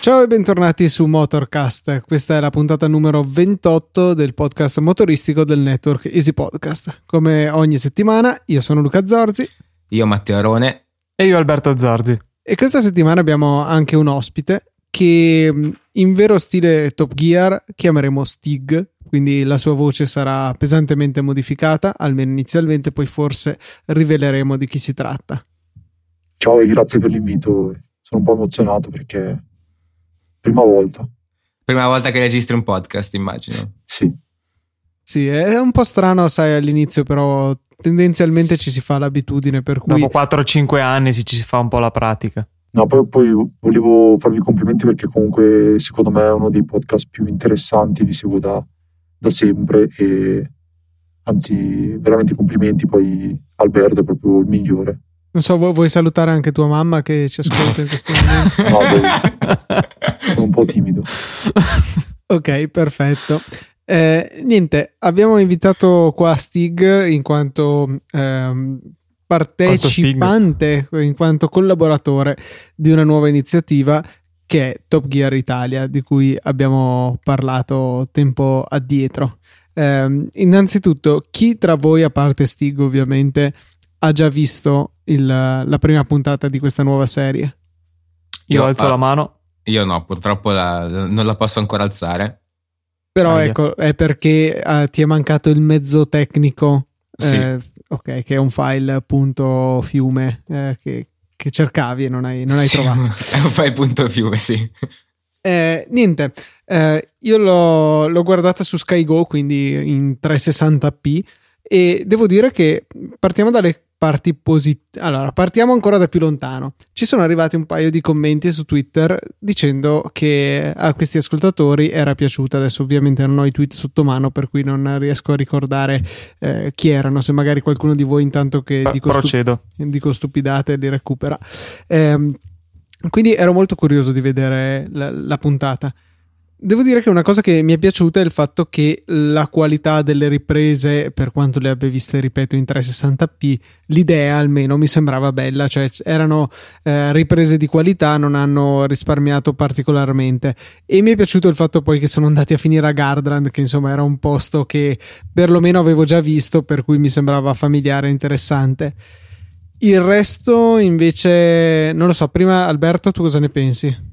Ciao e bentornati su Motorcast. Questa è la puntata numero 28 del podcast motoristico del network Easy Podcast. Come ogni settimana, io sono Luca Zorzi. Io Matteo Arone. E io Alberto Zorzi. E questa settimana abbiamo anche un ospite che in vero stile Top Gear chiameremo Stig, quindi la sua voce sarà pesantemente modificata, almeno inizialmente, poi forse riveleremo di chi si tratta. Ciao e grazie per l'invito. Sono un po' emozionato perché Prima volta. Prima volta che registri un podcast, immagino. Sì. Sì, è un po' strano, sai, all'inizio, però tendenzialmente ci si fa l'abitudine per cui... Dopo 4-5 anni si ci si fa un po' la pratica. No, poi, poi, volevo farvi i complimenti perché comunque secondo me è uno dei podcast più interessanti, vi seguo da, da sempre e anzi veramente complimenti, poi Alberto è proprio il migliore. Non so, vuoi salutare anche tua mamma che ci ascolta in questo momento? No, sono un po' timido. ok, perfetto. Eh, niente, abbiamo invitato qua Stig in quanto ehm, partecipante, in quanto collaboratore di una nuova iniziativa che è Top Gear Italia, di cui abbiamo parlato tempo addietro. Eh, innanzitutto, chi tra voi, a parte Stig ovviamente, ha già visto il, la prima puntata di questa nuova serie? Io no, alzo la mano. Io no, purtroppo la, non la posso ancora alzare. Però ah, ecco, è perché uh, ti è mancato il mezzo tecnico. Sì. Eh, ok, che è un file punto fiume eh, che, che, cercavi e non hai, non hai trovato. è un file punto fiume, sì. Eh, niente, eh, io l'ho, l'ho guardata su SkyGo, quindi in 360p, e devo dire che partiamo dalle parti positive. Allora, partiamo ancora da più lontano. Ci sono arrivati un paio di commenti su Twitter dicendo che a questi ascoltatori era piaciuta. Adesso, ovviamente, non ho i tweet sotto mano, per cui non riesco a ricordare eh, chi erano. Se magari qualcuno di voi, intanto che dico. Stup- dico stupidate, li recupera. Eh, quindi ero molto curioso di vedere la, la puntata. Devo dire che una cosa che mi è piaciuta è il fatto che la qualità delle riprese, per quanto le abbia viste, ripeto, in 360p, l'idea almeno mi sembrava bella, cioè erano eh, riprese di qualità, non hanno risparmiato particolarmente. E mi è piaciuto il fatto poi che sono andati a finire a Gardland, che insomma era un posto che perlomeno avevo già visto, per cui mi sembrava familiare e interessante. Il resto invece, non lo so, prima Alberto, tu cosa ne pensi?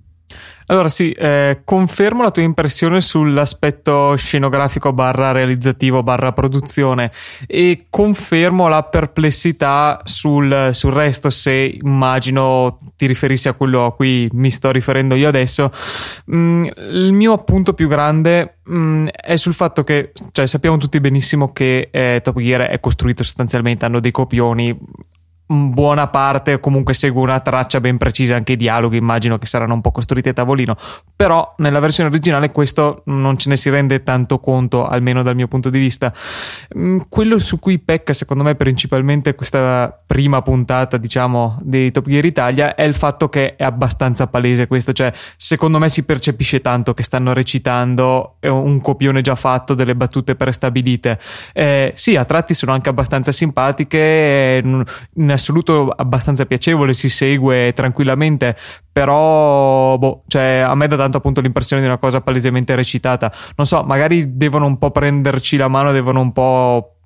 Allora sì, eh, confermo la tua impressione sull'aspetto scenografico barra realizzativo barra produzione e confermo la perplessità sul, sul, resto se immagino ti riferissi a quello a cui mi sto riferendo io adesso. Mm, il mio appunto più grande mm, è sul fatto che cioè, sappiamo tutti benissimo che eh, Top Gear è costruito sostanzialmente, hanno dei copioni buona parte comunque segue una traccia ben precisa anche i dialoghi immagino che saranno un po' costruiti a tavolino però nella versione originale questo non ce ne si rende tanto conto almeno dal mio punto di vista. Quello su cui pecca secondo me principalmente questa prima puntata diciamo di Top Gear Italia è il fatto che è abbastanza palese questo cioè secondo me si percepisce tanto che stanno recitando un copione già fatto delle battute prestabilite. Eh, sì a tratti sono anche abbastanza simpatiche eh, assoluto abbastanza piacevole, si segue tranquillamente, però boh, cioè, a me dà tanto appunto l'impressione di una cosa palesemente recitata. Non so, magari devono un po' prenderci la mano, devono un po'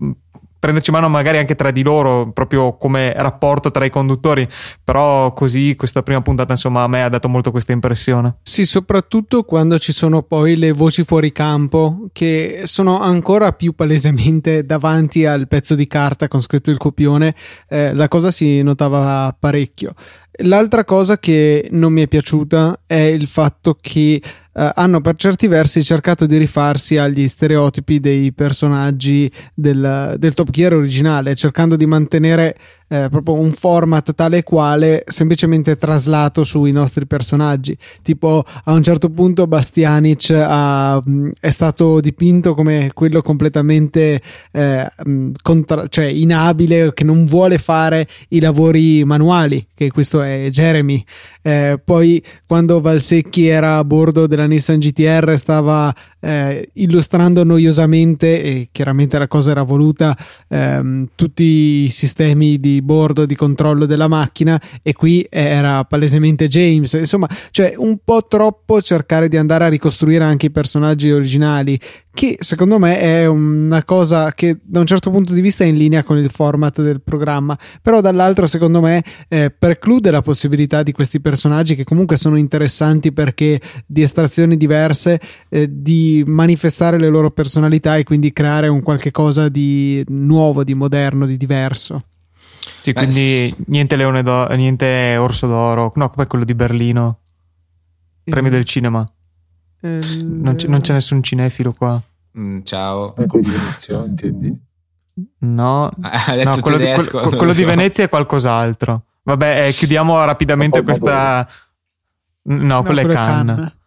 prenderci mano magari anche tra di loro, proprio come rapporto tra i conduttori, però così questa prima puntata insomma a me ha dato molto questa impressione. Sì, soprattutto quando ci sono poi le voci fuori campo che sono ancora più palesemente davanti al pezzo di carta con scritto il copione, eh, la cosa si notava parecchio. L'altra cosa che non mi è piaciuta è il fatto che eh, hanno per certi versi cercato di rifarsi agli stereotipi dei personaggi del, del Top Gear originale, cercando di mantenere eh, proprio un format tale e quale semplicemente traslato sui nostri personaggi. Tipo a un certo punto Bastianic ha, è stato dipinto come quello completamente eh, contra- cioè inabile che non vuole fare i lavori manuali, che questo è Jeremy. Eh, poi quando Valsecchi era a bordo della Nissan GTR stava eh, illustrando noiosamente e chiaramente la cosa era voluta ehm, tutti i sistemi di bordo di controllo della macchina e qui era palesemente James. Insomma cioè un po' troppo cercare di andare a ricostruire anche i personaggi originali che secondo me è una cosa che da un certo punto di vista è in linea con il format del programma. Però dall'altro secondo me eh, preclude la possibilità di questi personaggi che comunque sono interessanti perché di estrazioni diverse eh, di manifestare le loro personalità e quindi creare un qualche cosa di nuovo, di moderno, di diverso. Sì, quindi niente Leone d'Oro, niente Orso d'Oro, no, come quello di Berlino, premio del cinema. Eh, non, c'è, non, c'è, nessun cinefilo qua. Mm, ciao. Ecco di Venezia, intendi? No, no quello, di, quello, quello di Venezia è qualcos'altro. Vabbè, eh, chiudiamo rapidamente questa. No, no quello è Cannes. Cannes.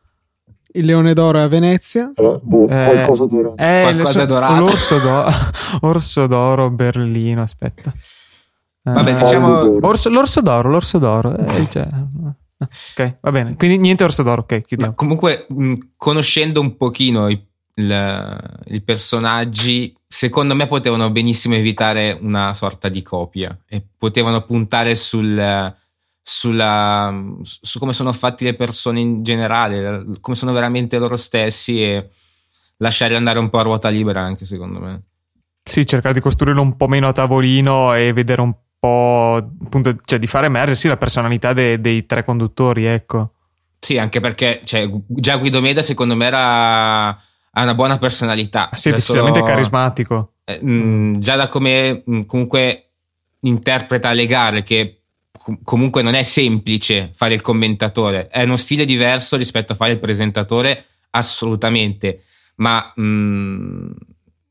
Il Leone d'Oro è a Venezia. Eh, boh, eh, qualcosa dorato. Eh, qualcosa dorato. L'orso d'oro, orso d'oro Berlino, aspetta. Eh, Vabbè, diciamo... Orso, l'orso d'oro, l'orso d'oro. Eh, cioè... Ok, va bene. Quindi niente orso d'oro, ok, chiudiamo. Ma comunque, mh, conoscendo un pochino i, il, i personaggi, secondo me potevano benissimo evitare una sorta di copia e potevano puntare sul sulla, su come sono fatti le persone in generale, come sono veramente loro stessi e lasciare andare un po' a ruota libera anche secondo me. Sì, cercare di costruirlo un po' meno a tavolino e vedere un po', appunto, cioè di fare emergere sì, la personalità de- dei tre conduttori, ecco. Sì, anche perché cioè, già Guido Meda secondo me era, ha una buona personalità. Sì, cioè, decisamente solo, carismatico. Eh, mh, già da come mh, comunque interpreta le gare, che comunque non è semplice fare il commentatore, è uno stile diverso rispetto a fare il presentatore, assolutamente, ma mh, mm,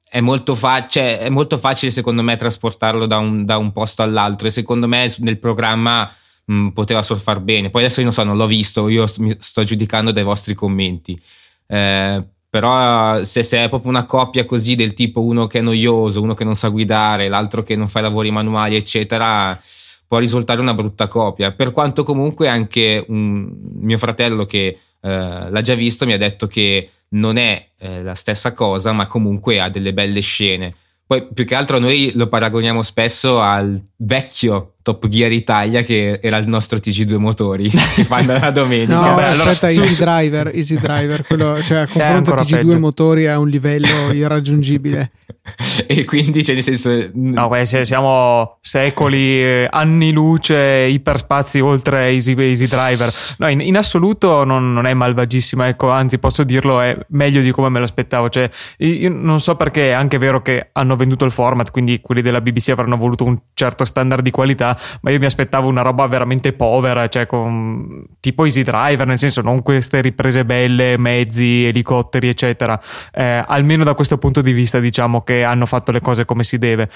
è, molto fa- cioè, è, molto facile secondo me trasportarlo da un, da un, posto all'altro e secondo me nel programma mh, mm, poteva surfar bene. Poi adesso io non so, non l'ho visto, io sto, sto giudicando dai vostri commenti. Eh, però se, se, è proprio una coppia così del tipo uno che è noioso, uno che non sa guidare, l'altro che non fa i lavori manuali, eccetera, può risultare una brutta copia. Per quanto comunque anche un mio fratello che eh, l'ha già visto mi ha detto che non è eh, la stessa cosa, ma comunque ha delle belle scene. Poi più che altro noi lo paragoniamo spesso al vecchio Top Gear Italia che era il nostro TG2 motori che fanno la domenica. No, Beh, aspetta, allora, Easy Driver, Easy Driver, quello, cioè a confronto TG2 peggio. motori a un livello irraggiungibile. e quindi c'è cioè, nel senso no beh, siamo secoli eh, anni luce iperspazi oltre Easy, easy Driver no in, in assoluto non, non, è malvagissima ecco anzi posso dirlo è meglio di come me lo aspettavo cioè io non so perché è anche vero che hanno venduto il format quindi quelli della BBC avranno voluto un certo standard di qualità ma io mi aspettavo una roba veramente povera cioè con tipo Easy Driver nel senso non queste riprese belle mezzi elicotteri eccetera eh, almeno da questo punto di vista diciamo che hanno fatto le cose come si deve.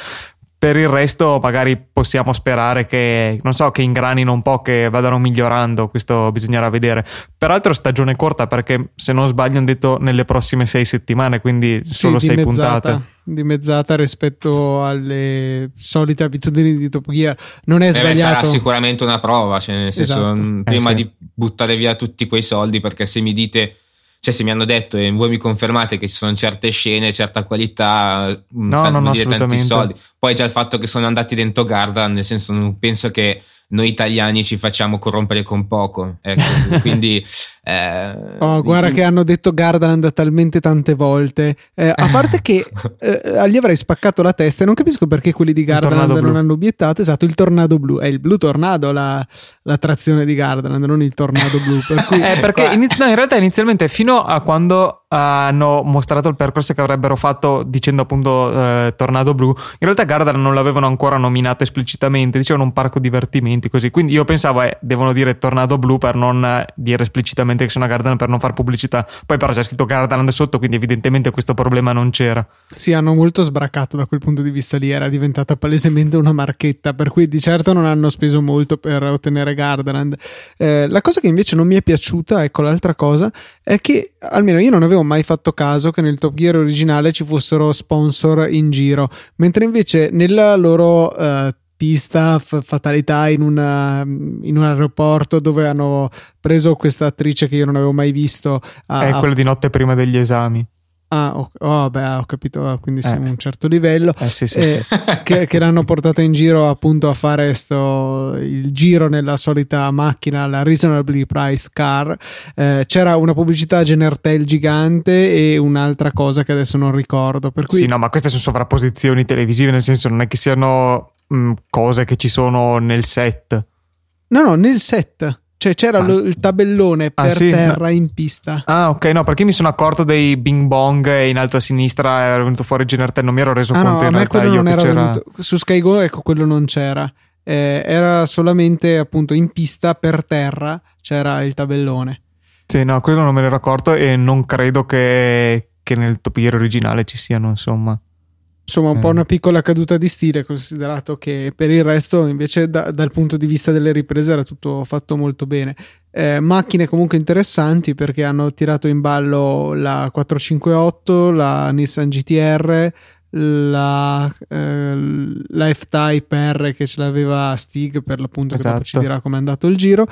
Per il resto, magari possiamo sperare che, non so, che ingranino un po', che vadano migliorando. Questo bisognerà vedere. Peraltro, stagione corta perché, se non sbaglio, hanno detto nelle prossime sei settimane, quindi solo sì, sei puntate. Dimezzata rispetto alle solite abitudini di Top Gear. Non è sbagliato. Beh, sarà sicuramente una prova. Cioè, nel senso, esatto. prima eh, sì. di buttare via tutti quei soldi, perché se mi dite cioè se mi hanno detto e voi mi confermate che ci sono certe scene, certa qualità, mm, no, no, no, tanti soldi. Poi già il fatto che sono andati dentro Garda, nel senso non penso che noi italiani ci facciamo corrompere con poco. Ecco, quindi, eh, oh, guarda che hanno detto Gardaland talmente tante volte. Eh, a parte che eh, gli avrei spaccato la testa e non capisco perché quelli di Gardaland non hanno obiettato. Esatto, il tornado blu. È il blu tornado la, l'attrazione di Gardaland, non il tornado blu. Per cui... Eh, perché in, no, in realtà inizialmente fino a quando hanno mostrato il percorso che avrebbero fatto dicendo appunto eh, Tornado Blu. In realtà Gardaland non l'avevano ancora nominato esplicitamente, dicevano un parco divertimenti così. Quindi io pensavo eh, devono dire Tornado Blu per non eh, dire esplicitamente che sono Gardaland per non far pubblicità. Poi però c'è scritto Gardaland sotto, quindi evidentemente questo problema non c'era. Sì, hanno molto sbracato da quel punto di vista lì, era diventata palesemente una marchetta, per cui di certo non hanno speso molto per ottenere Gardaland. Eh, la cosa che invece non mi è piaciuta, ecco l'altra cosa, è che almeno io non avevo mai fatto caso che nel Top Gear originale ci fossero sponsor in giro, mentre invece nella loro uh, pista f- fatalità in, una, in, un aeroporto dove hanno preso questa attrice che io non avevo mai visto. A, è quello a... di notte prima degli esami. Ah, oh, oh, beh, ho capito, ah, quindi siamo a un certo livello. Eh, sì, sì, eh, sì. Che, che, l'hanno portata in giro appunto a fare sto, il giro nella solita macchina, la reasonably priced car. Eh, c'era una pubblicità Genertel gigante e un'altra cosa che adesso non ricordo. Per cui... Sì, no, ma queste sono sovrapposizioni televisive, nel senso non è che siano mh, mm, cose che ci sono nel set. No, no, nel set. Cioè c'era ah. lo, il tabellone ah, per sì? terra in pista. Ah, ok, no, perché mi sono accorto dei bing bong e in alto a sinistra era venuto fuori Genertel, non mi ero reso ah, conto no, in realtà io che c'era... Venuto, su SkyGo ecco quello non c'era. Eh, era solamente appunto in pista per terra c'era il tabellone. Sì, no, quello non me ne ero accorto e non credo che, che nel topiere originale ci siano, insomma insomma un po' una piccola caduta di stile considerato che per il resto invece da, dal punto di vista delle riprese era tutto fatto molto bene eh, macchine comunque interessanti perché hanno tirato in ballo la 458 la Nissan GTR la, eh, la F-Type R che ce l'aveva Stig per l'appunto esatto. che dopo ci esatto. dirà com'è andato il giro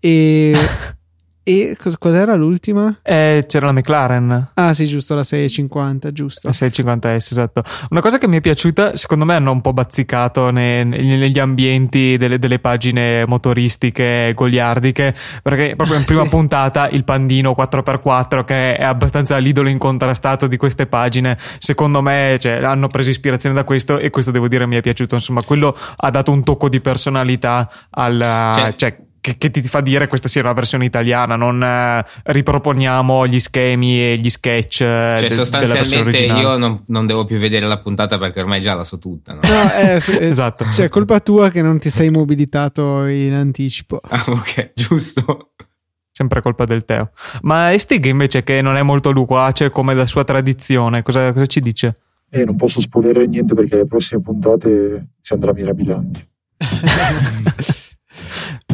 e E cos- qual era l'ultima? Eh, c'era la McLaren. Ah, sì, giusto, la 650, giusto. La 650S, esatto. Una cosa che mi è piaciuta, secondo me hanno un po' bazzicato ne- negli ambienti delle, delle, pagine motoristiche goliardiche, perché proprio in prima sì. puntata il pandino 4x4, che è abbastanza l'idolo incontrastato di queste pagine, secondo me cioè, hanno preso ispirazione da questo e questo devo dire mi è piaciuto. Insomma, quello ha dato un tocco di personalità al... Cioè, cioè che, che, ti fa dire questa sia una versione italiana, non eh, riproponiamo gli schemi e gli sketch eh, cioè, de, sostanzialmente io non, non, devo più vedere la puntata perché ormai già la so tutta. No? no eh, esatto. Cioè, colpa tua che non ti sei mobilitato in anticipo. Ah, ok, giusto. Sempre colpa del Teo. Ma Stig invece che non è molto loquace come da sua tradizione, cosa, cosa ci dice? Eh, non posso spoilerare niente perché le prossime puntate si andrà a Mirabilandia.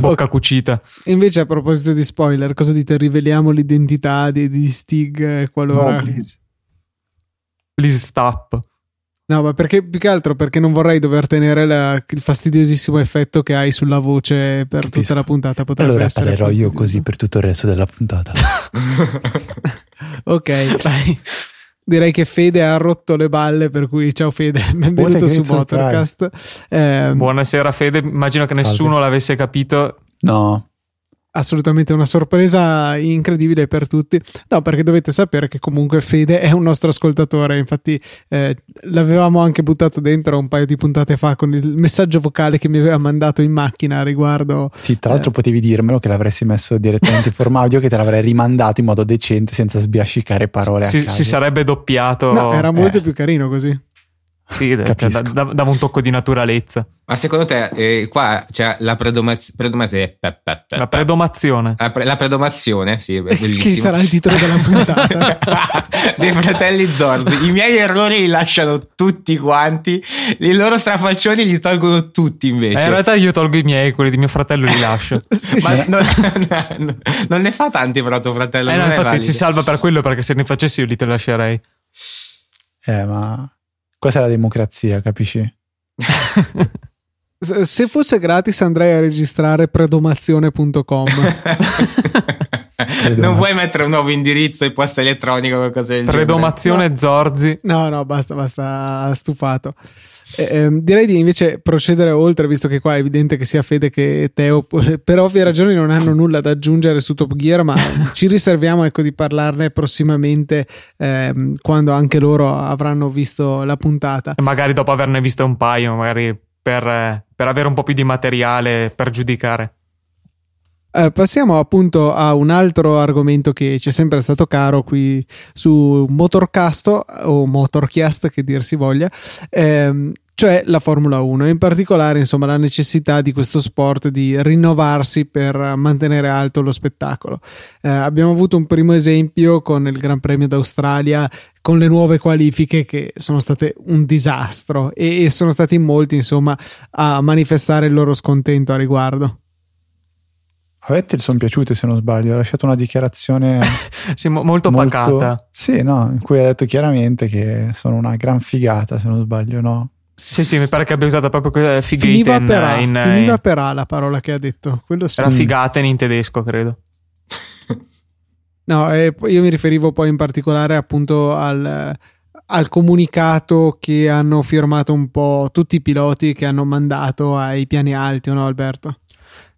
Bocca cucita. Invece, a proposito di spoiler, cosa dite? Riveliamo l'identità di, di Stig eh, qualora. No, please. Please stop. No, ma perché più che altro perché non vorrei dover tenere la, il fastidiosissimo effetto che hai sulla voce per Capisco. tutta la puntata. Potrebbe allora parlerò io così per tutto il resto della puntata. ok, dai. Direi che Fede ha rotto le balle, per cui ciao Fede, benvenuto su Podcast. Eh, Buonasera Fede, immagino che Salve. nessuno l'avesse capito. No, assolutamente una sorpresa incredibile per tutti. No, perché dovete sapere che comunque Fede è un nostro ascoltatore. Infatti, eh, l'avevamo anche buttato dentro un paio di puntate fa con il messaggio vocale che mi aveva mandato in macchina riguardo. Sì, tra l'altro, eh, potevi dirmelo che l'avresti messo direttamente in forma audio, che te l'avrei rimandato in modo decente senza sbiascicare parole. Si, si sarebbe doppiato. No, era molto eh. più carino così. Sì, cioè, dava un tocco di naturalezza. Ma secondo te eh, qua c'è la predomaz- predomazione? La predomazione. La, pre- la predomazione, sì, Che sarà il titolo della puntata? Dei fratelli Zorzi. I miei errori li lasciano tutti quanti, i loro strafalcioni li tolgono tutti invece. Eh, in realtà io tolgo i miei, quelli di mio fratello li lascio. sì, Ma sì. Non, non, ne fa tanti però tuo fratello. Eh no, infatti si salva per quello perché se ne facessi io li te lascerei. Eh, ma questa è la democrazia, capisci? Se fosse gratis andrei a registrare predomazione.com. non vuoi mettere un nuovo indirizzo e posta elettronica o qualcosa del Predomazione no. Zorzi. No, no, basta, basta, stufato. Eh, ehm, direi di invece procedere oltre, visto che qua è evidente che sia Fede che Teo, per ovvie ragioni non hanno nulla da aggiungere su Top Gear, ma ci riserviamo ecco, di parlarne prossimamente ehm, quando anche loro avranno visto la puntata. E magari dopo averne viste un paio, magari per, per avere un po' più di materiale per giudicare. Eh, passiamo appunto a un altro argomento che ci è sempre stato caro qui su Motorcast o Motorcast che dir si voglia, ehm, cioè la Formula 1, in particolare insomma la necessità di questo sport di rinnovarsi per mantenere alto lo spettacolo. Eh, abbiamo avuto un primo esempio con il Gran Premio d'Australia con le nuove qualifiche che sono state un disastro e, e sono stati molti insomma a manifestare il loro scontento a riguardo. A Vettel sono piaciute se non sbaglio, ha lasciato una dichiarazione sì, mo- molto, molto pacata. Sì, no, in cui ha detto chiaramente che sono una gran figata se non sbaglio, no? Sì, sì, mi pare che abbia usato proprio quella figata finiva per A, in, finiva in... per A la parola che ha detto. Quello sì. Era figata in tedesco, credo. no, eh, io mi riferivo poi in particolare appunto al, al comunicato che hanno firmato un po' tutti i piloti che hanno mandato ai piani alti, no Alberto?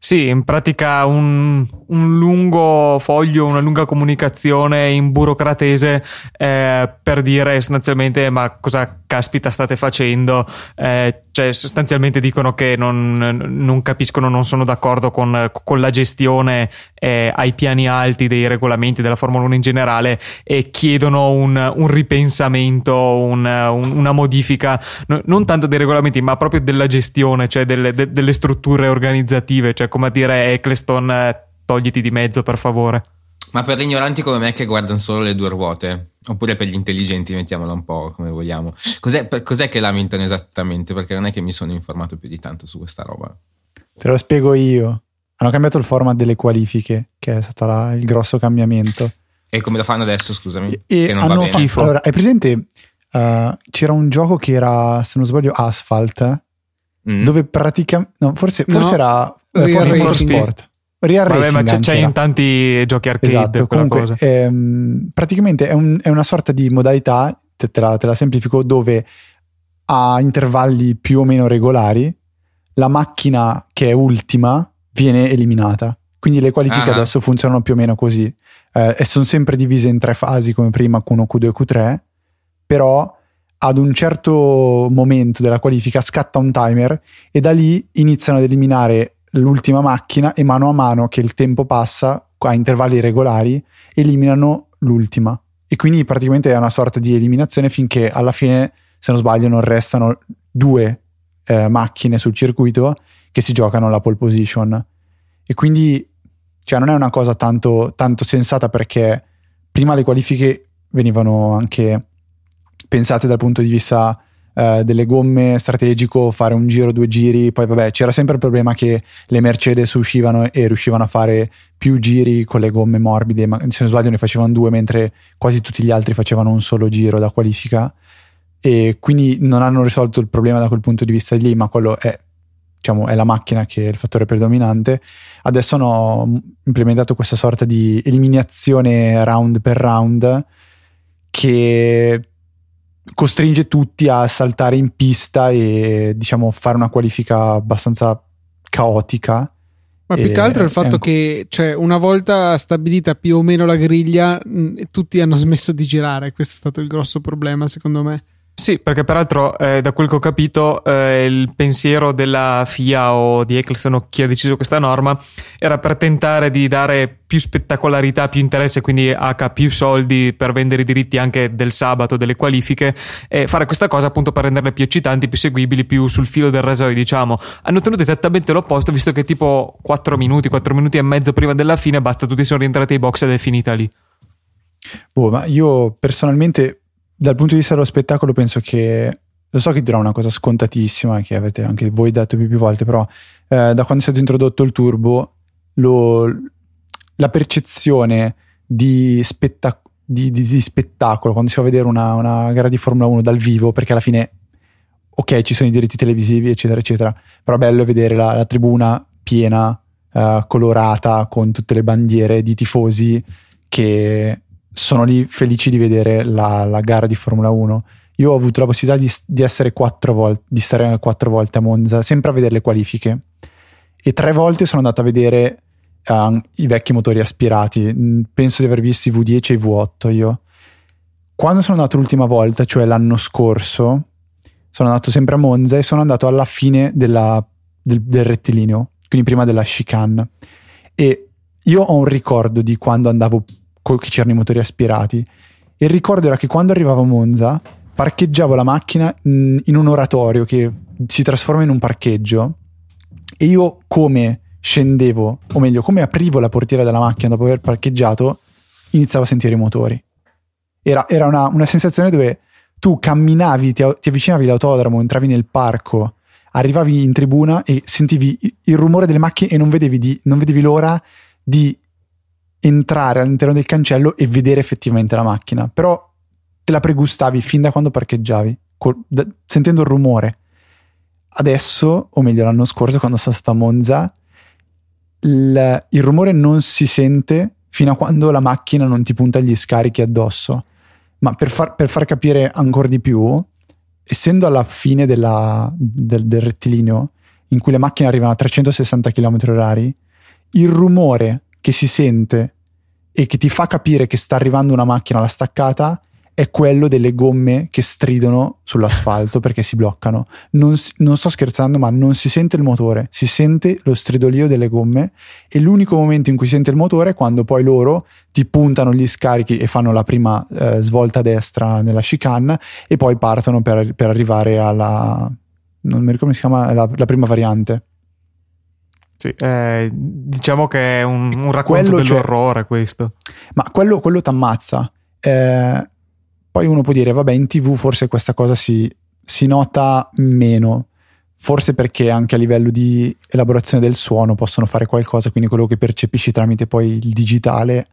Sì, in pratica un, un, lungo foglio, una lunga comunicazione in burocratese eh, per dire sostanzialmente ma cosa caspita state facendo, eh, cioè sostanzialmente dicono che non, non, capiscono, non sono d'accordo con, con la gestione eh, ai piani alti dei regolamenti della Formula 1 in generale e chiedono un, un ripensamento, un, una modifica no, non tanto dei regolamenti ma proprio della gestione, cioè delle, de, delle strutture organizzative, cioè come a dire Eccleston eh, togliti di mezzo per favore. Ma per gli ignoranti come me che guardano solo le due ruote, oppure per gli intelligenti, mettiamola un po' come vogliamo, cos'è, cos'è, che lamentano esattamente? Perché non è che mi sono informato più di tanto su questa roba. Te lo spiego io. Hanno cambiato il format delle qualifiche, che è stato la, il grosso cambiamento. E come lo fanno adesso, scusami? E, che non hanno fatto, allora, hai presente? Uh, c'era un gioco che era, se non sbaglio, Asphalt, mm. dove praticamente... No, forse, forse no, era uh, Forza Sport. Real Vabbè, ma c'è, c'è in tanti giochi arcade esatto, comunque, ehm, praticamente è, un, è, una sorta di modalità, te, te, la, te la semplifico, dove a intervalli più o meno regolari la macchina che è ultima viene eliminata. Quindi le qualifiche ah. adesso funzionano più o meno così. Eh, e sono sempre divise in tre fasi come prima, Q1, Q2 e Q3, però ad un certo momento della qualifica scatta un timer e da lì iniziano ad eliminare l'ultima macchina e mano a mano che il tempo passa a intervalli regolari eliminano l'ultima. E quindi praticamente è una sorta di eliminazione finché alla fine se non sbaglio non restano due eh, macchine sul circuito che si giocano la pole position. E quindi cioè non è una cosa tanto, tanto sensata perché prima le qualifiche venivano anche pensate dal punto di vista eh, delle gomme strategico, fare un giro, due giri, poi vabbè c'era sempre il problema che le Mercedes uscivano e riuscivano a fare più giri con le gomme morbide, ma se non sbaglio ne facevano due mentre quasi tutti gli altri facevano un solo giro da qualifica e quindi non hanno risolto il problema da quel punto di vista lì, ma quello è diciamo è la macchina che è il fattore predominante. Adesso hanno implementato questa sorta di eliminazione round per round che costringe tutti a saltare in pista e diciamo fare una qualifica abbastanza caotica. Ma più che altro il fatto un... che cioè, una volta stabilita più o meno la griglia, tutti hanno smesso di girare. Questo è stato il grosso problema, secondo me. Sì, perché peraltro, eh, da quel che ho capito, eh, il pensiero della FIA o di Eccleston o chi ha deciso questa norma era per tentare di dare più spettacolarità, più interesse, quindi H più soldi per vendere i diritti anche del sabato, delle qualifiche, e fare questa cosa appunto per renderle più eccitanti, più seguibili, più sul filo del rasoio, diciamo. Hanno tenuto esattamente l'opposto, visto che tipo 4 minuti, 4 minuti e mezzo prima della fine, basta, tutti sono rientrati ai box ed è finita lì. Boh, ma io personalmente dal punto di vista dello spettacolo penso che lo so che dirò una cosa scontatissima che avete anche voi detto più, più volte però eh, da quando è stato introdotto il turbo lo, la percezione di, spettac- di, di, di, spettacolo quando si va a vedere una, una, gara di Formula 1 dal vivo perché alla fine ok ci sono i diritti televisivi eccetera eccetera però è bello vedere la, la tribuna piena uh, colorata con tutte le bandiere di tifosi che sono lì felici di vedere la, la, gara di Formula 1. Io ho avuto la possibilità di, di, essere quattro volte, di stare quattro volte a Monza, sempre a vedere le qualifiche. E tre volte sono andato a vedere uh, i vecchi motori aspirati. Penso di aver visto i V10 e i V8 io. Quando sono andato l'ultima volta, cioè l'anno scorso, sono andato sempre a Monza e sono andato alla fine della, del, del rettilineo, quindi prima della chicane. E io ho un ricordo di quando andavo, che c'erano i motori aspirati. Il ricordo era che quando arrivavo a Monza parcheggiavo la macchina in un oratorio che si trasforma in un parcheggio e io come scendevo, o meglio, come aprivo la portiera della macchina dopo aver parcheggiato, iniziavo a sentire i motori. Era, era una, una, sensazione dove tu camminavi, ti, ti avvicinavi all'autodromo, entravi nel parco, arrivavi in tribuna e sentivi il rumore delle macchine e non vedevi, di, non vedevi l'ora di entrare all'interno del cancello e vedere effettivamente la macchina. Però te la pregustavi fin da quando parcheggiavi, col, da, sentendo il rumore. Adesso, o meglio l'anno scorso, quando sono stato a Monza, il, il rumore non si sente fino a quando la macchina non ti punta gli scarichi addosso. Ma per far, per far capire ancora di più, essendo alla fine della, del, del, rettilineo, in cui le macchine arrivano a 360 km/h, il rumore che si sente e che ti fa capire che sta arrivando una macchina alla staccata è quello delle gomme che stridono sull'asfalto perché si bloccano. Non, non, sto scherzando, ma non si sente il motore, si sente lo stridolio delle gomme e l'unico momento in cui si sente il motore è quando poi loro ti puntano gli scarichi e fanno la prima eh, svolta a destra nella chicane e poi partono per, per arrivare alla... non mi ricordo come si chiama, la, la prima variante. Sì, eh, diciamo che è un, un racconto quello dell'orrore cioè, questo. Ma quello, quello t'ammazza. Eh, poi uno può dire, vabbè, in tv forse questa cosa si, si nota meno, forse perché anche a livello di elaborazione del suono possono fare qualcosa, quindi quello che percepisci tramite poi il digitale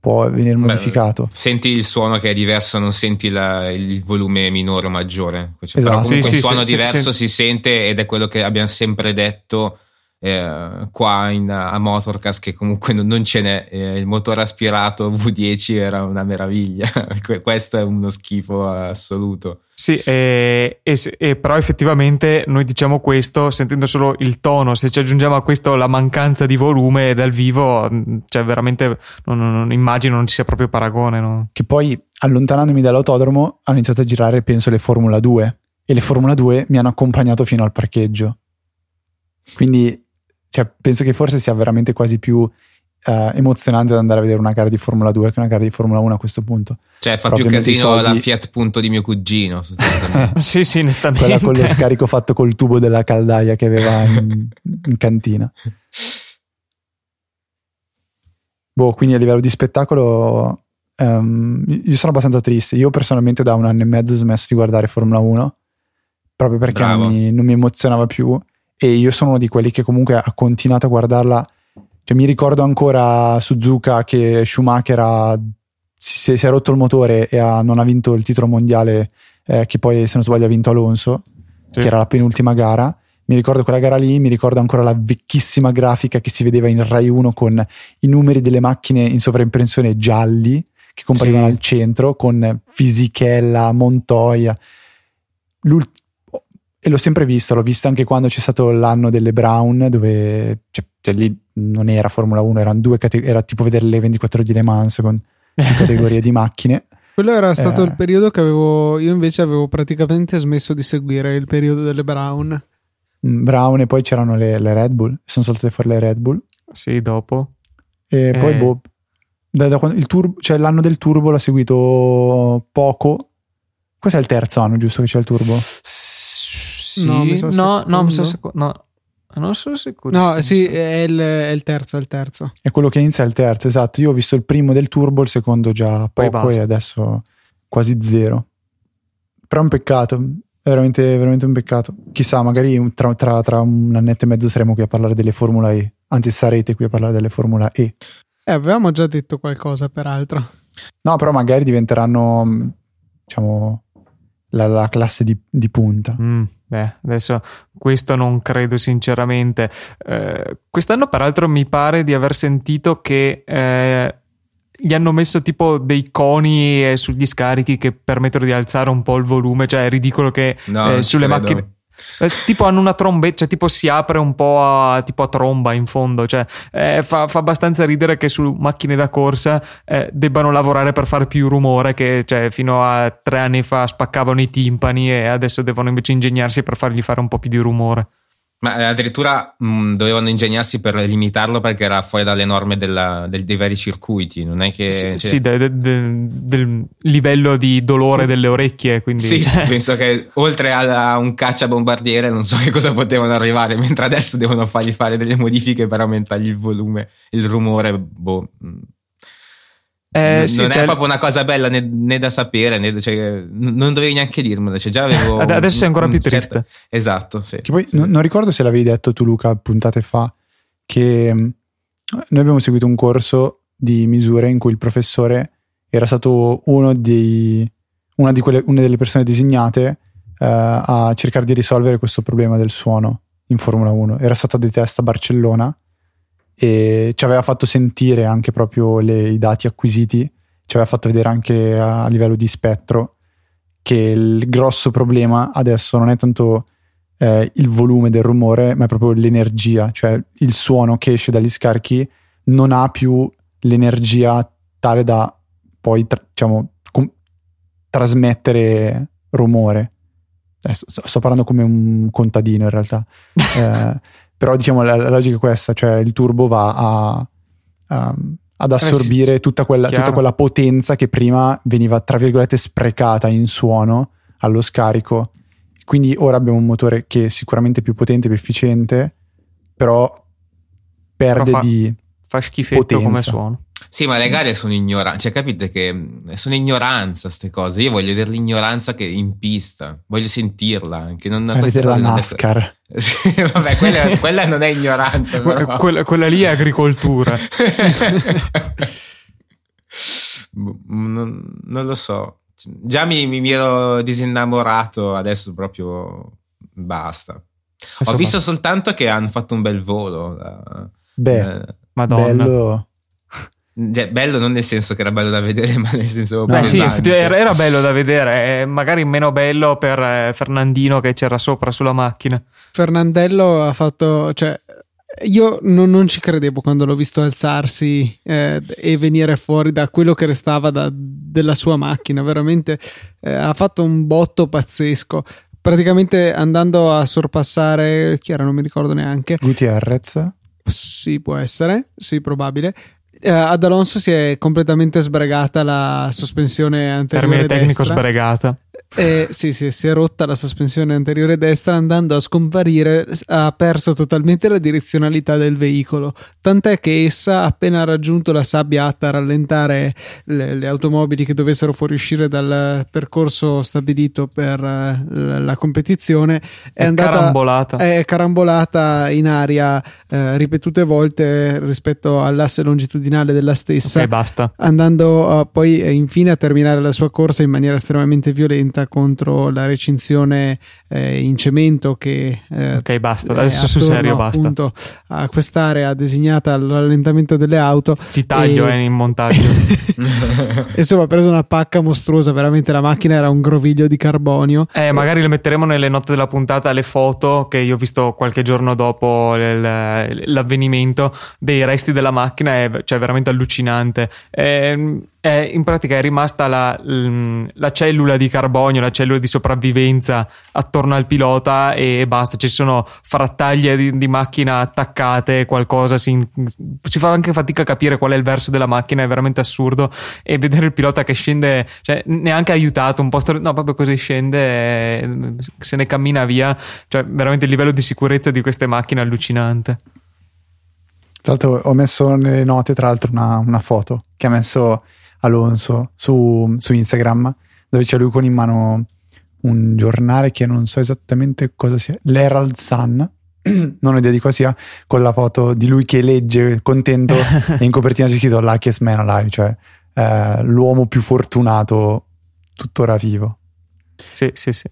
può venire modificato. Beh, senti il suono che è diverso, non senti la, il volume minore o maggiore. Cioè, esatto. Però comunque sì, il suono sì, diverso sì, si sente ed è quello che abbiamo sempre detto eh, qua in, a Motorcast che comunque non, non ce n'è eh, il motore aspirato V10 era una meraviglia questo è uno schifo assoluto sì, e, e, e, però effettivamente noi diciamo questo sentendo solo il tono, se ci aggiungiamo a questo la mancanza di volume dal vivo, cioè veramente non, non immagino non ci sia proprio paragone. No? Che poi allontanandomi dall'autodromo hanno iniziato a girare penso le Formula 2 e le Formula 2 mi hanno accompagnato fino al parcheggio. Quindi cioè, penso che forse sia veramente quasi più Uh, emozionante ad andare a vedere una gara di Formula 2 che una gara di Formula 1 a questo punto. Cioè, fa Però più casino soldi... la Fiat Punto di mio cugino. sì, sì, nettamente. Quella con lo scarico fatto col tubo della caldaia che aveva in, in cantina. Boh, quindi a livello di spettacolo, um, io sono abbastanza triste. Io personalmente da un anno e mezzo ho smesso di guardare Formula 1 proprio perché non mi, non mi emozionava più e io sono uno di quelli che comunque ha continuato a guardarla. Cioè, mi ricordo ancora Suzuka che Schumacher ha, si, si, è rotto il motore e ha, non ha vinto il titolo mondiale, eh, che poi se non sbaglio ha vinto Alonso, sì. che era la penultima gara. Mi ricordo quella gara lì, mi ricordo ancora la vecchissima grafica che si vedeva in Rai 1 con i numeri delle macchine in sovraimpressione gialli che comparivano sì. al centro con Fisichella, Montoya. L'ult- e l'ho sempre vista, l'ho vista anche quando c'è stato l'anno delle Brown, dove cioè, cioè lì non era Formula 1, erano due cate- era tipo vedere le 24 di Le Mans con categorie di macchine. Quello era stato eh, il periodo che avevo, io invece avevo praticamente smesso di seguire il periodo delle Brown. Mm, Brown e poi c'erano le, le Red Bull, sono saltate fuori le Red Bull. Sì, dopo. E eh. poi boh, da, da quando, il turbo, cioè l'anno del turbo l'ho seguito poco. Questo è il terzo anno, giusto che c'è il turbo? Sì sì. No, mi sa no, no, mi sa secondo. No. Non sono sicuro. No, sì, è il, è il, terzo, è il terzo. È quello che inizia il terzo, esatto. Io ho visto il primo del turbo, il secondo già Poi poco basta. e adesso quasi zero. Però è un peccato, è veramente, veramente un peccato. Chissà, magari tra, tra, tra, un annetto e mezzo saremo qui a parlare delle Formula E. Anzi, sarete qui a parlare delle Formula E. Eh, avevamo già detto qualcosa, peraltro. No, però magari diventeranno, diciamo, la, la classe di, di punta. Mm. Beh, adesso questo non credo sinceramente. Eh, quest'anno, peraltro, mi pare di aver sentito che eh, gli hanno messo tipo dei coni eh, sugli scarichi che permettono di alzare un po' il volume. Cioè, è ridicolo che no, eh, sulle macchine. Eh, tipo hanno una trombetta, cioè tipo si apre un po' a, tipo a tromba in fondo, cioè eh, fa, fa, abbastanza ridere che su macchine da corsa eh, debbano lavorare per fare più rumore che cioè, fino a tre anni fa spaccavano i timpani e adesso devono invece ingegnarsi per fargli fare un po' più di rumore. Ma eh, addirittura mh, dovevano ingegnarsi per limitarlo perché era fuori dalle norme della, del, dei vari circuiti. Non è che. Sì, cioè- sì, de- de- de- del livello di dolore delle orecchie. Quindi, Sì, cioè, penso che oltre a, a un cacciabombardiere non so che cosa potevano arrivare, mentre adesso devono fargli fare delle modifiche per aumentargli il volume, il rumore. Boh. Eh, non sì, non cioè, è proprio una cosa bella né, né da sapere, né, cioè, non dovevi neanche dirmelo. Cioè, già avevo Ad- adesso è ancora più certo- triste. Esatto, sì. Che poi non, non ricordo se l'avevi detto tu, Luca, puntate fa, che mh, noi abbiamo seguito un corso di misure in cui il professore era stato uno dei, una, di quelle, una delle persone designate eh, a cercare di risolvere questo problema del suono in Formula 1. Era stato a De Testa a Barcellona e ci aveva fatto sentire anche proprio le- i dati acquisiti, ci aveva fatto vedere anche a livello di spettro che il grosso problema adesso non è tanto eh, il volume del rumore, ma è proprio l'energia, cioè il suono che esce dagli scarichi non ha più l'energia tale da poi tra- diciamo, com- trasmettere rumore. Adesso sto, sto parlando come un contadino in realtà, Eh, però diciamo la, la logica è questa, cioè il turbo va a, a- ad assorbire Eh sì, tutta, quella, tutta quella potenza che prima veniva tra virgolette sprecata in suono allo scarico. Quindi ora abbiamo un motore che è sicuramente più potente, più efficiente, però perde Però fa- di... fa schifetto potenza. come suono. Sì, ma le gare sono ignoranza. Cioè, capite che mh, sono ignoranza queste cose. Io voglio vedere l'ignoranza che in pista, voglio sentirla anche. Non, vedere la NASCAR. Sì, vabbè, quella, quella non è ignoranza. Quella, quella lì è agricoltura. Boh, non, non lo so. Già mi, mi, ero disinnamorato, adesso proprio basta. Ho Insomma, visto soltanto che hanno fatto un bel volo. la- Beh, eh, Madonna. bello. Cioè, bello non nel senso che era bello da vedere, ma nel senso. Beh, sì, era bello da vedere, eh, magari meno bello per eh, Fernandino che c'era sopra sulla macchina. Fernandello ha fatto, cioè, io non, non ci credevo quando l'ho visto alzarsi eh, e venire fuori da quello che restava da- della sua macchina. Veramente eh, ha fatto un botto pazzesco. Praticamente andando a sorpassare, chi era? Non mi ricordo neanche. Gutierrez. Sì, può essere, sì, probabile. Eh, ad Alonso si è completamente sbregata la sospensione anteriore Termine tecnico destra. sbregata. Eh, sì, sì, si è rotta la sospensione anteriore destra andando a scomparire, ha perso totalmente la direzionalità del veicolo, tant'è che essa appena raggiunto la sabbia atta a rallentare le, le automobili che dovessero fuoriuscire dal percorso stabilito per eh, la, competizione è, È andata carambolata. è carambolata in aria eh, ripetute volte rispetto all'asse longitudinale della stessa ok, basta. andando eh, poi infine a terminare la sua corsa in maniera estremamente violenta contro la recinzione eh, in cemento che eh, Ok, basta. Adesso sul serio, basta. appunto, a quest'area designata al rallentamento delle auto Ti taglio E- eh, in montaggio. insomma ha preso una pacca mostruosa veramente la macchina era un groviglio di carbonio Eh, magari le metteremo nelle note della puntata le foto che io ho visto qualche giorno dopo l'avvenimento dei resti della macchina, è cioè, veramente allucinante. È- è- in pratica è rimasta la, la cellula di carbonio, la cellula di sopravvivenza attorno al pilota e basta. Ci sono frattaglie di, di macchina attaccate, qualcosa. Si, si fa anche fatica a capire qual è il verso della macchina, è veramente assurdo. E vedere il pilota che scende, cioè neanche aiutato, un po' stor- no, proprio così scende, se ne cammina via. Cioè, veramente il livello di sicurezza di queste macchine è allucinante. Tra l'altro ho messo nelle note tra l'altro una, una foto che ha messo Alonso su, su Instagram dove c'è lui con in mano un giornale che non so esattamente cosa sia, l'Herald Sun, non ho idea di cosa sia, con la foto di lui che legge contento e in copertina c'è scritto Luckiest Man Alive, cioè eh, l'uomo più fortunato tuttora vivo. Sì, sì, sì.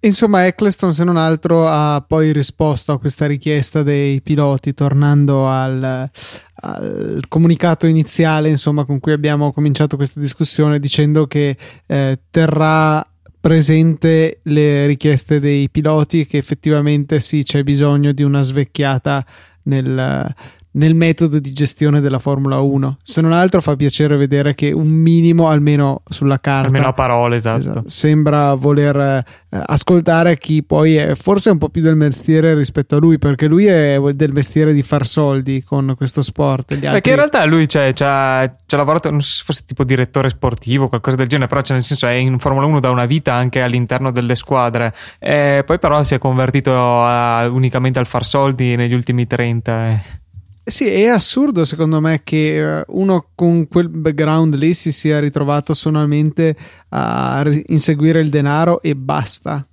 Insomma, Eccleston, se non altro, ha poi risposto a questa richiesta dei piloti, tornando al, al comunicato iniziale, insomma, con cui abbiamo cominciato questa discussione, dicendo che eh, terrà presente le richieste dei piloti, che effettivamente sì, c'è bisogno di una svecchiata nel, nel metodo di gestione della Formula 1. Se non altro fa piacere vedere che un minimo, almeno sulla carta, almeno a parole, esatto. esatto sembra voler eh, ascoltare chi poi è forse un po' più del mestiere rispetto a lui, perché lui è del mestiere di far soldi con questo sport. Altri... Perché in realtà lui c'è, c'ha, c'ha lavorato, non so se fosse tipo direttore sportivo, qualcosa del genere, però c'è nel senso è in Formula 1 da una vita anche all'interno delle squadre. E poi però si è convertito a, unicamente al far soldi negli ultimi 30. Eh. Sì, è assurdo secondo me che eh, uno con quel background lì si sia ritrovato solamente a inseguire il denaro e basta.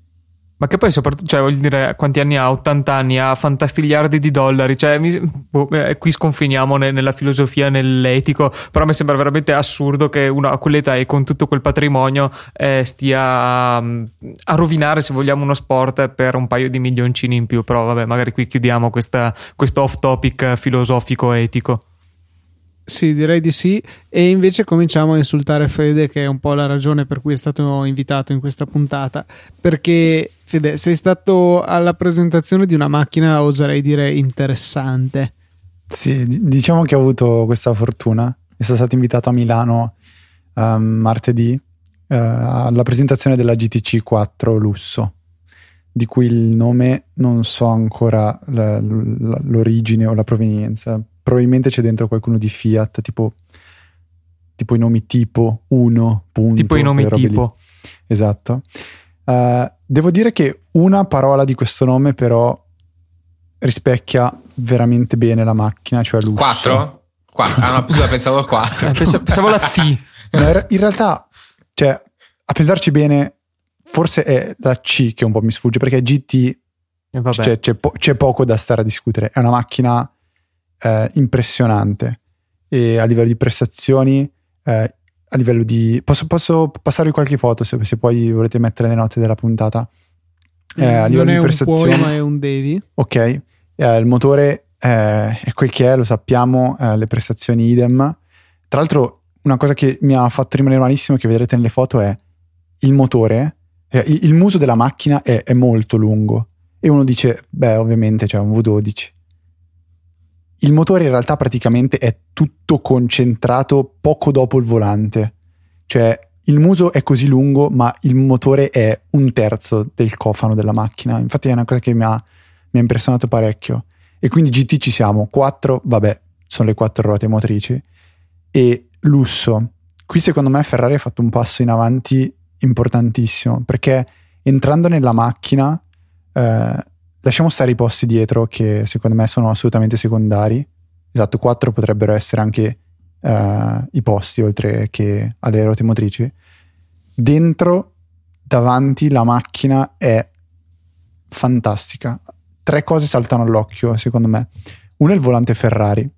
Ma che poi soprattutto, cioè voglio dire, quanti anni ha? 80 anni, ha fantastigliardi di dollari, cioè mi, boh, eh, qui sconfiniamo ne, nella filosofia, nell'etico, però mi sembra veramente assurdo che uno a quell'età e con tutto quel patrimonio eh, stia um, a rovinare, se vogliamo, uno sport per un paio di milioncini in più, però vabbè, magari qui chiudiamo questa, questo off topic filosofico-etico. Sì, direi di sì. E invece cominciamo a insultare Fede, che è un po' la ragione per cui è stato invitato in questa puntata. Perché, Fede, sei stato alla presentazione di una macchina, oserei dire, interessante. Sì, diciamo che ho avuto questa fortuna. E sono stato invitato a Milano um, martedì uh, alla presentazione della GTC 4 Lusso, di cui il nome non so ancora l'origine o la provenienza probabilmente c'è dentro qualcuno di Fiat, tipo, tipo i nomi tipo, uno, punto. Tipo i nomi tipo. Lì. Esatto. Uh, devo dire che una parola di questo nome però rispecchia veramente bene la macchina, cioè lusso. 4? 4. Ah no, pensavo a 4. Eh, pensavo alla T. No, in realtà, cioè, a pensarci bene, forse è la C che un po' mi sfugge, perché GT c'è, c'è, po- c'è, poco da stare a discutere. È una macchina eh, impressionante e a livello di prestazioni, eh, a livello di... Posso, posso passarvi qualche foto se, se, poi volete mettere le note della puntata. Eh, a livello di prestazioni... Non è un Poi, ma è un Devi. Ok, eh, il motore eh, è quel che è, lo sappiamo, eh, le prestazioni idem. Tra l'altro una cosa che mi ha fatto rimanere malissimo che vedrete nelle foto è il motore, il, muso della macchina è, è molto lungo e uno dice, beh ovviamente c'è un V12 il motore in realtà praticamente è tutto concentrato poco dopo il volante. Cioè il muso è così lungo, ma il motore è un terzo del cofano della macchina. Infatti è una cosa che mi ha, mi ha impressionato parecchio. E quindi GT ci siamo, 4, vabbè, sono le quattro ruote motrici. E lusso. Qui secondo me Ferrari ha fatto un passo in avanti importantissimo, perché entrando nella macchina eh, Lasciamo stare i posti dietro che secondo me sono assolutamente secondari. Esatto, quattro potrebbero essere anche uh, i posti oltre che alle ruote motrici. Dentro, davanti, la macchina è fantastica. Tre cose saltano all'occhio, secondo me. Uno è il volante Ferrari,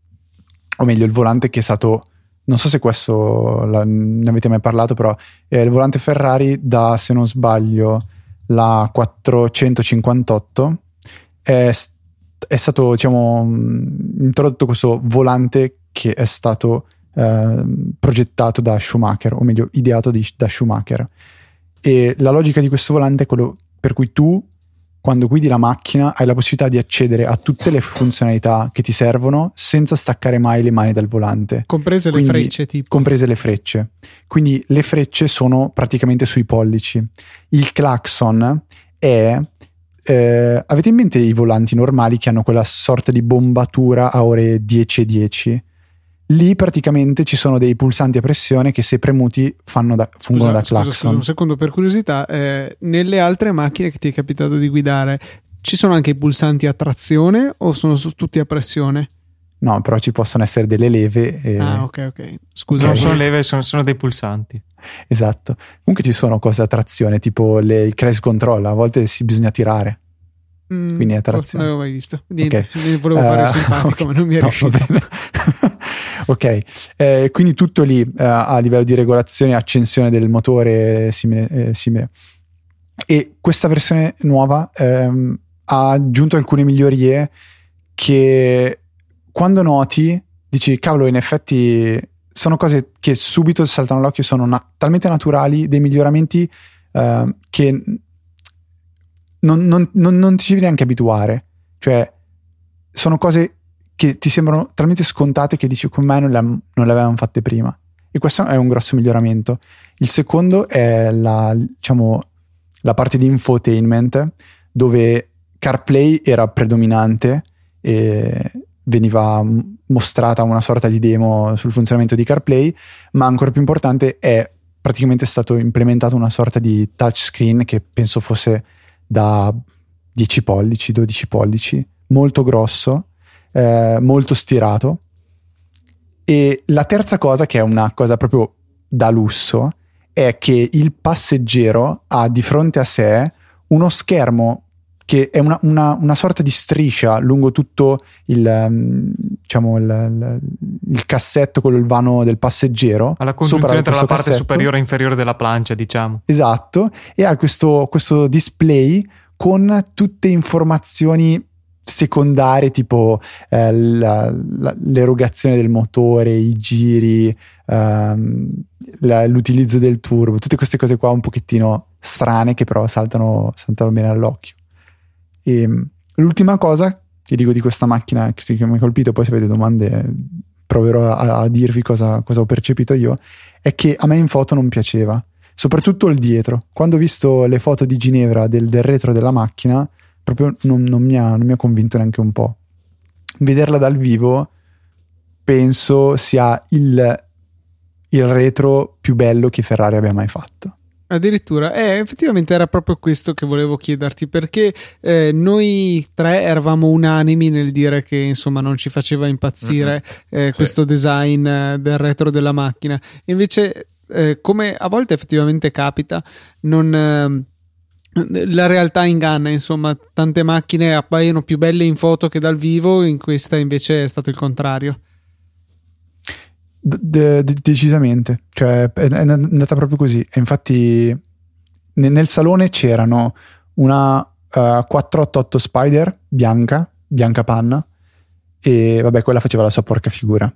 o meglio, il volante che è stato. Non so se questo la, ne avete mai parlato, però è il volante Ferrari da, se non sbaglio, la 458 è, è stato diciamo, introdotto questo volante che è stato eh, progettato da Schumacher, o meglio, ideato di, da Schumacher. E la logica di questo volante è quello per cui tu, quando guidi la macchina, hai la possibilità di accedere a tutte le funzionalità che ti servono senza staccare mai le mani dal volante. Comprese Quindi, le frecce, tipo. Comprese le frecce. Quindi le frecce sono praticamente sui pollici. Il clacson è eh, avete in mente i volanti normali che hanno quella sorta di bombatura a ore 10 e 10? Lì praticamente ci sono dei pulsanti a pressione che se premuti da, fungono scusa, da clacson. Scusa, un secondo, per curiosità, eh, nelle altre macchine che ti è capitato di guidare ci sono anche i pulsanti a trazione o sono tutti a pressione? No, però ci possono essere delle leve. E... Ah, ok, ok. Scusa. Non sono leve, sono, sono, dei pulsanti. Esatto. Comunque ci sono cose a trazione, tipo le, il crash control, a volte si bisogna tirare. Mm, Quindi è trazione. Non l'avevo mai visto. Niente, okay. volevo fare uh, simpatico, okay. ma non mi è no, riuscito. ok, eh, quindi tutto lì eh, a livello di regolazione, accensione del motore simile. Eh, simile. E questa versione nuova ehm, ha aggiunto alcune migliorie che quando noti dici cavolo in effetti sono cose che subito saltano all'occhio sono na- talmente naturali dei miglioramenti uh, che non, non, non, non, ti devi neanche abituare cioè sono cose che ti sembrano talmente scontate che dici come mai non le, non le avevamo fatte prima. E questo è un grosso miglioramento. Il secondo è la, diciamo, la parte di infotainment, dove CarPlay era predominante e veniva mostrata una sorta di demo sul funzionamento di CarPlay, ma ancora più importante è praticamente stato implementato una sorta di touchscreen che penso fosse da 10 pollici, 12 pollici, molto grosso, eh, molto stirato. E la terza cosa, che è una cosa proprio da lusso, è che il passeggero ha di fronte a sé uno schermo che è una, una, una, sorta di striscia lungo tutto il, um, diciamo il, il, il, cassetto, quello il vano del passeggero. Alla congiunzione tra la parte cassetto. superiore e inferiore della plancia, diciamo. Esatto, e ha questo, questo display con tutte informazioni secondarie tipo eh, la, la, l'erogazione del motore, i giri, ehm, la, l'utilizzo del turbo, tutte queste cose qua un pochettino strane che però saltano, saltano bene all'occhio. E ehm, l'ultima cosa che dico di questa macchina che mi ha colpito, poi se avete domande proverò a, a dirvi cosa, cosa, ho percepito io, è che a me in foto non piaceva, soprattutto il dietro. Quando ho visto le foto di Ginevra del, del retro della macchina, proprio non, non, mi ha, non mi ha convinto neanche un po'. Vederla dal vivo penso sia il, il retro più bello che Ferrari abbia mai fatto. Addirittura, eh, effettivamente era proprio questo che volevo chiederti perché eh, noi tre eravamo unanimi nel dire che insomma non ci faceva impazzire uh-huh. eh, sì. questo design eh, del retro della macchina. Invece, eh, come a volte effettivamente capita, non eh, la realtà inganna, insomma, tante macchine appaiono più belle in foto che dal vivo, in questa invece è stato il contrario. De- de- decisamente, cioè è, andata proprio così. E infatti ne- nel salone c'erano una uh, eh, 488 Spider bianca, bianca panna, e vabbè, quella faceva la sua porca figura.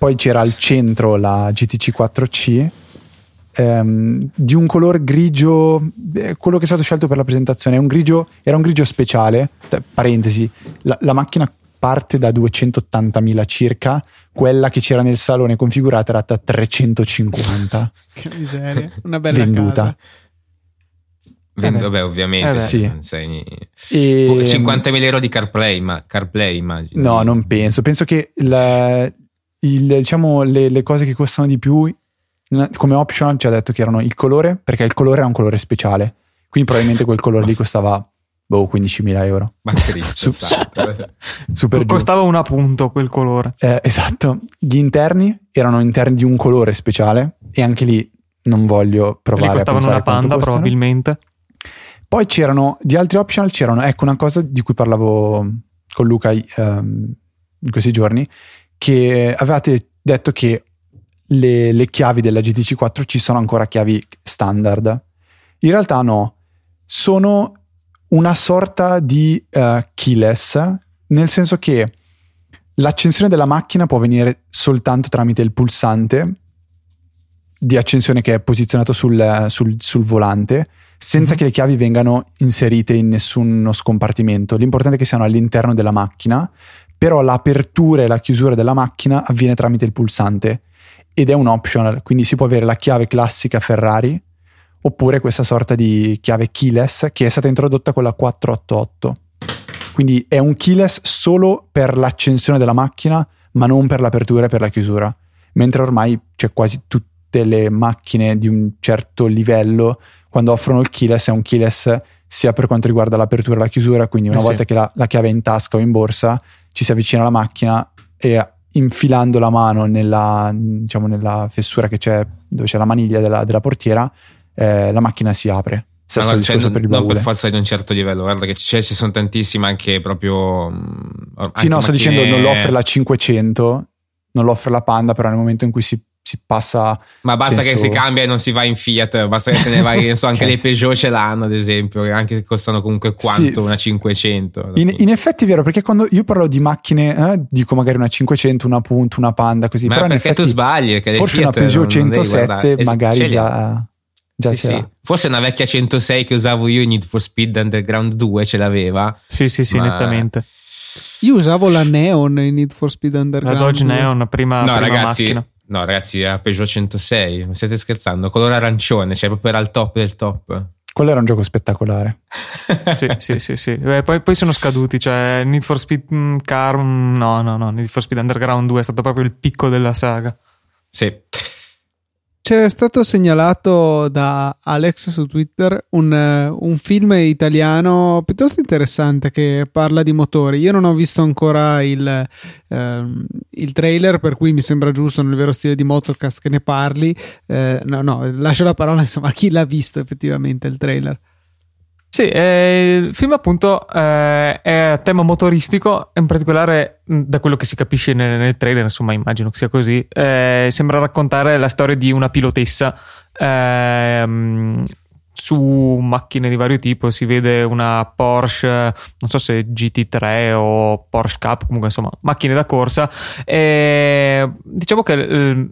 Poi c'era al centro la GTC 4C ehm, di un colore grigio, eh, quello che è stato scelto per la presentazione, un grigio, era un grigio speciale, parentesi, la, la macchina parte da 280.000 circa, quella che c'era nel salone configurata era da 350. che miseria, una bella venduta. Casa. Vend- eh vabbè, ovviamente eh sì. sei... e... 50.000 euro di CarPlay, ma CarPlay immagino. No, non penso. Penso che la, il, diciamo, le, le, cose che costano di più, come optional ci ha detto che erano il colore, perché il colore era un colore speciale. Quindi probabilmente quel colore lì costava boh, 15.000 euro. Ma Cristo, Su- super Costava giù. un appunto quel colore. Eh, esatto. Gli interni erano interni di un colore speciale e anche lì non voglio provare lì costavano una panda probabilmente. Poi c'erano di altri optional, c'erano, ecco una cosa di cui parlavo con Luca um, in questi giorni, che avevate detto che le, le chiavi della GTC 4 ci sono ancora chiavi standard. In realtà no, sono una sorta di uh, keyless, nel senso che l'accensione della macchina può avvenire soltanto tramite il pulsante di accensione che è posizionato sul, sul, sul volante, senza mm-hmm. che le chiavi vengano inserite in nessuno scompartimento. L'importante è che siano all'interno della macchina, però l'apertura e la chiusura della macchina avviene tramite il pulsante ed è un optional, quindi si può avere la chiave classica Ferrari oppure questa sorta di chiave keyless che è stata introdotta con la 488. Quindi è un keyless solo per l'accensione della macchina, ma non per l'apertura e per la chiusura. Mentre ormai c'è quasi tutte le macchine di un certo livello, quando offrono il keyless, è un keyless sia per quanto riguarda l'apertura e la chiusura, quindi una eh volta sì. che la, la, chiave è in tasca o in borsa, ci si avvicina alla macchina e infilando la mano nella, diciamo, nella fessura che c'è, dove c'è la maniglia della, della portiera, eh, la macchina si apre. Stesso no, cioè, per non per forza di un certo livello, guarda che cioè, ci sono tantissime anche proprio... Mm, anche sì, no, sto dicendo non lo offre la 500, non lo offre la Panda, però nel momento in cui si, si passa... Ma basta penso... che si cambia e non si va in Fiat, basta che te ne vai, so, anche le Peugeot ce l'hanno ad esempio, che anche costano comunque quanto sì. una 500. In, in, effetti è vero, perché quando io parlo di macchine, eh, dico magari una 500, una Punto, una Panda, così. Ma però perché effetti, tu sbagli, perché forse Fiat una Peugeot 107 magari già... Già sì, sì. Forse una vecchia 106 che usavo io in Need for Speed Underground 2 ce l'aveva. Sì, sì, sì, ma... nettamente. Io usavo la Neon in Need for Speed Underground. La Dodge Neon, prima, no, prima ragazzi, macchina. No, ragazzi, era Peugeot 106. Mi state scherzando? Colore arancione, cioè proprio era il top del top. Quello era un gioco spettacolare. sì, sì, sì, sì. Beh, poi, poi, sono scaduti. Cioè, Need for Speed mm, Car. Mm, no, no, no. Need for Speed Underground 2 è stato proprio il picco della saga. Sì. C'è stato segnalato da Alex su Twitter un, un, film italiano piuttosto interessante che parla di motori. Io non ho visto ancora il, ehm, il trailer, per cui mi sembra giusto nel vero stile di Motorcast che ne parli. Eh, no, no, lascio la parola insomma a chi l'ha visto effettivamente il trailer. Sì, eh, il film appunto eh, è a tema motoristico, in particolare da quello che si capisce nel, nel trailer, insomma immagino che sia così, eh, sembra raccontare la storia di una pilotessa ehm, su macchine di vario tipo, si vede una Porsche, non so se GT3 o Porsche Cup, comunque insomma macchine da corsa, diciamo che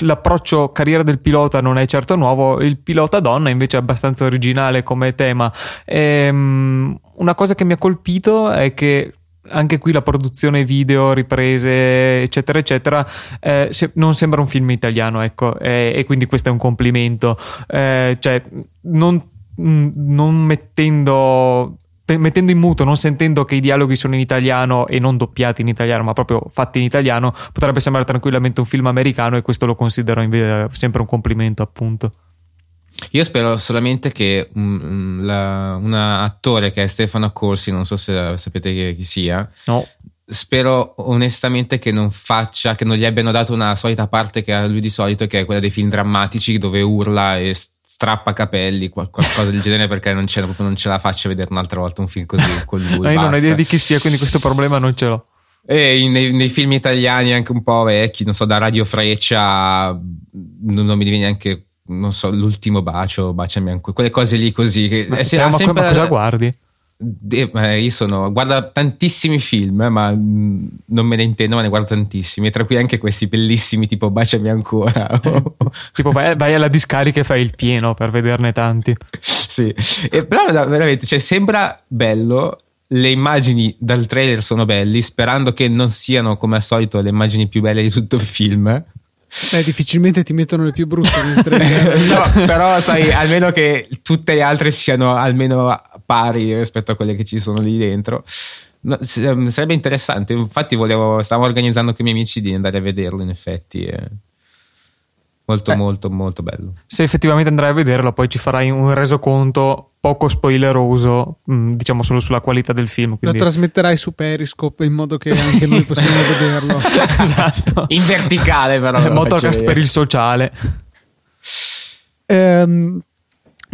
l'approccio carriera del pilota non è certo nuovo, il pilota donna invece è abbastanza originale come tema. E, um, una cosa che mi ha colpito è che anche qui la produzione video, riprese, eccetera, eccetera, eh, se, non sembra un film italiano, ecco, eh, e quindi questo è un complimento. Eh, cioè, non, non mettendo mettendo in muto, non sentendo che i dialoghi sono in italiano e non doppiati in italiano, ma proprio fatti in italiano, potrebbe sembrare tranquillamente un film americano e questo lo considero invece sempre un complimento, appunto. Io spero solamente che un, la, un attore che è Stefano Corsi, non so se sapete chi, chi sia, no. spero onestamente che non faccia, che non gli abbiano dato una solita parte che ha lui di solito, che è quella dei film drammatici dove urla e strappa capelli, qualcosa del genere, perché non ce, non ce la faccio vedere un'altra volta un film così con lui. io non ho idea di chi sia, quindi questo problema non ce l'ho. E nei, nei, film italiani anche un po' vecchi, non so, da Radio Freccia, non, non mi viene neanche, non so, l'ultimo bacio, baciami anche, quelle cose lì così. Che, ma, eh, ma, sempre, ma cosa guardi? Eh, io sono, guardo tantissimi film, ma non me ne intendo, ma ne guardo tantissimi. tra cui anche questi bellissimi, tipo Baciami ancora. tipo, vai, vai, alla discarica e fai il pieno per vederne tanti. sì, e, però veramente, cioè, sembra bello. Le immagini dal trailer sono belli, sperando che non siano come al solito le immagini più belle di tutto il film. Eh, difficilmente ti mettono le più brutte nel trailer. no, però sai, almeno che tutte le altre siano almeno pari rispetto a quelle che ci sono lì dentro. No, ehm, sarebbe interessante. Infatti, volevo, stavo organizzando con i miei amici di andare a vederlo. In effetti, molto, Beh, molto, molto bello. Se effettivamente andrai a vederlo, poi ci farai un resoconto poco spoileroso, mm, diciamo solo sulla qualità del film. Quindi... Lo trasmetterai su Periscope in modo che anche noi possiamo vederlo. esatto. In verticale, però. Motorcast per il sociale. Ehm